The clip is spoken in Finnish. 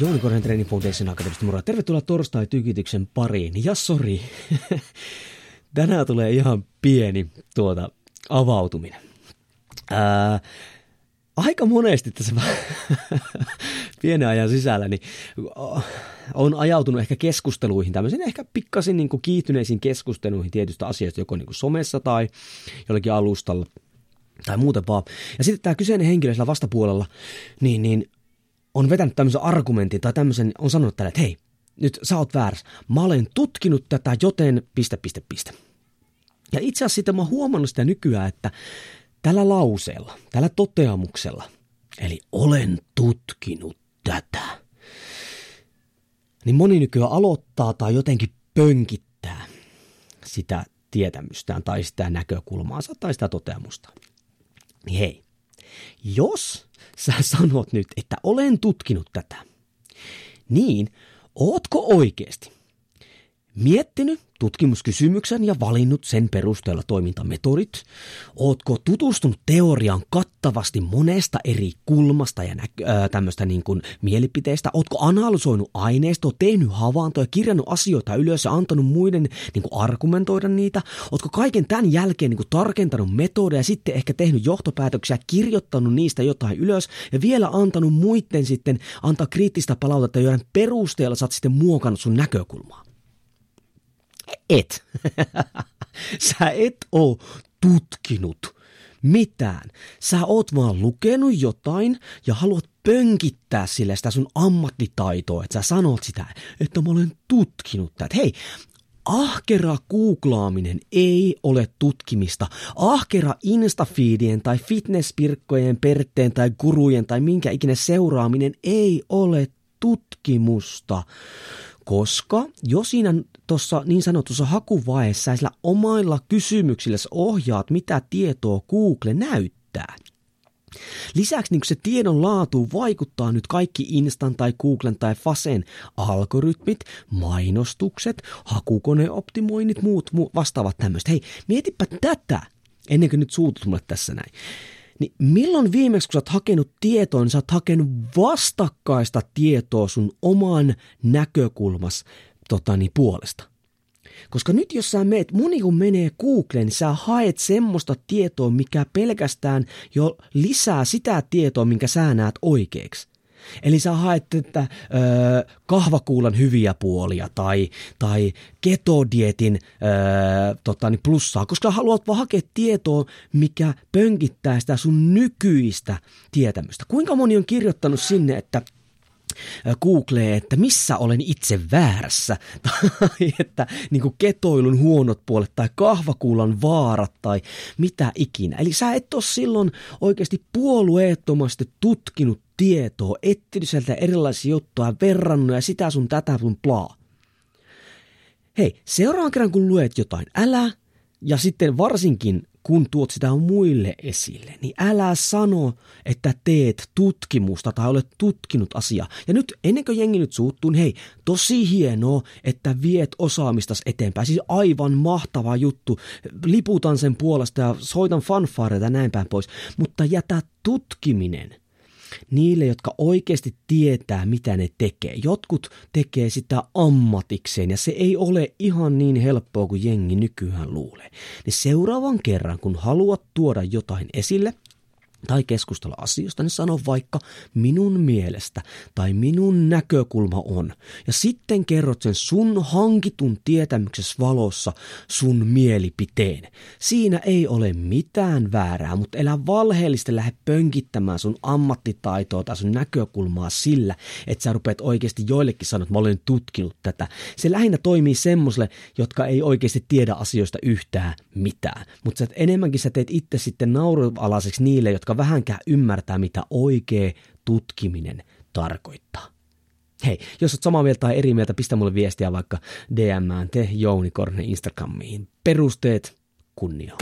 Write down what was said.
Jouni Korhonen Training Foundation Academista moro. Tervetuloa torstai-tykityksen pariin. Ja sori, tänään tulee ihan pieni tuota avautuminen. Ää, aika monesti tässä pienen ajan sisällä niin on ajautunut ehkä keskusteluihin, tämmöisiin ehkä pikkasin niin kuin kiihtyneisiin keskusteluihin tietystä asioista, joko niin kuin somessa tai jollakin alustalla tai muuten vaan. Ja sitten tämä kyseinen henkilö sillä vastapuolella, niin, niin on vetänyt tämmöisen argumentin tai tämmöisen, on sanonut tälle, että hei, nyt sä oot väärässä. Mä olen tutkinut tätä, joten piste, piste, piste. Ja itse asiassa sitten mä oon huomannut sitä nykyään, että tällä lauseella, tällä toteamuksella, eli olen tutkinut tätä, niin moni nykyään aloittaa tai jotenkin pönkittää sitä tietämystään tai sitä näkökulmaansa tai sitä toteamusta. Niin hei, jos sä sanot nyt, että olen tutkinut tätä, niin ootko oikeasti miettinyt tutkimuskysymyksen ja valinnut sen perusteella toimintametodit? Ootko tutustunut teoriaan kattavasti monesta eri kulmasta ja äh, tämmöistä niin kuin mielipiteistä? Ootko analysoinut aineistoa, tehnyt havaintoja, kirjannut asioita ylös ja antanut muiden niin kuin argumentoida niitä? Ootko kaiken tämän jälkeen niin kuin tarkentanut metodeja ja sitten ehkä tehnyt johtopäätöksiä, kirjoittanut niistä jotain ylös ja vielä antanut muiden sitten antaa kriittistä palautetta, joiden perusteella sä oot sitten muokannut sun näkökulmaa? Et. Sä et oo tutkinut mitään. Sä oot vaan lukenut jotain ja haluat pönkittää sille sitä sun ammattitaitoa, että sä sanot sitä, että mä olen tutkinut tätä. Hei, ahkera googlaaminen ei ole tutkimista. Ahkera instafiidien tai fitnesspirkkojen, perteen tai gurujen tai minkä ikinä seuraaminen ei ole tutkimusta koska jo siinä tuossa niin sanotussa hakuvaiheessa sillä omailla kysymyksillä ohjaat, mitä tietoa Google näyttää. Lisäksi niin se tiedon laatu vaikuttaa nyt kaikki Instan tai Googlen tai Fasen algoritmit, mainostukset, hakukoneoptimoinnit, muut, muut vastaavat tämmöistä. Hei, mietipä tätä ennen kuin nyt suutut mulle tässä näin. Niin milloin viimeksi, kun sä oot hakenut tietoa, niin sä oot hakenut vastakkaista tietoa sun oman näkökulmas tota, niin, puolesta? Koska nyt jos sä meet, moni kun menee Googleen, niin sä haet semmoista tietoa, mikä pelkästään jo lisää sitä tietoa, minkä sä näet oikeaksi. Eli sä haet että, ö, kahvakuulan hyviä puolia tai, tai ketodietin ö, tota, niin plussaa, koska haluat vaan hakea tietoa, mikä pönkittää sitä sun nykyistä tietämystä. Kuinka moni on kirjoittanut sinne, että Google, että missä olen itse väärässä, tai että niin kuin ketoilun huonot puolet, tai kahvakuulan vaarat, tai mitä ikinä. Eli sä et ole silloin oikeasti puolueettomasti tutkinut tietoa, etsinyt sieltä erilaisia juttuja, verrannut ja sitä sun tätä sun plaa. Hei, seuraavan kerran kun luet jotain, älä, ja sitten varsinkin kun tuot sitä muille esille, niin älä sano, että teet tutkimusta tai olet tutkinut asiaa. Ja nyt ennen kuin jengi nyt suuttuu, niin hei, tosi hienoa, että viet osaamistas eteenpäin. Siis aivan mahtava juttu. Liputan sen puolesta ja soitan fanfaareita ja näin päin pois. Mutta jätä tutkiminen – niille, jotka oikeasti tietää, mitä ne tekee. Jotkut tekee sitä ammatikseen ja se ei ole ihan niin helppoa kuin jengi nykyään luulee. Niin seuraavan kerran, kun haluat tuoda jotain esille, tai keskustella asioista, niin sano vaikka minun mielestä tai minun näkökulma on. Ja sitten kerrot sen sun hankitun tietämyksessä valossa sun mielipiteen. Siinä ei ole mitään väärää, mutta elä valheellisesti lähde pönkittämään sun ammattitaitoa tai sun näkökulmaa sillä, että sä rupeat oikeasti joillekin sanoa, että mä olen tutkinut tätä. Se lähinnä toimii semmoiselle, jotka ei oikeasti tiedä asioista yhtään mitään. Mutta enemmänkin sä teet itse sitten naurualaiseksi niille, jotka vähänkään ymmärtää, mitä oikea tutkiminen tarkoittaa. Hei, jos olet samaa mieltä tai eri mieltä, pistä mulle viestiä vaikka DMään te Jouni Korne Instagramiin. Perusteet kunnioon.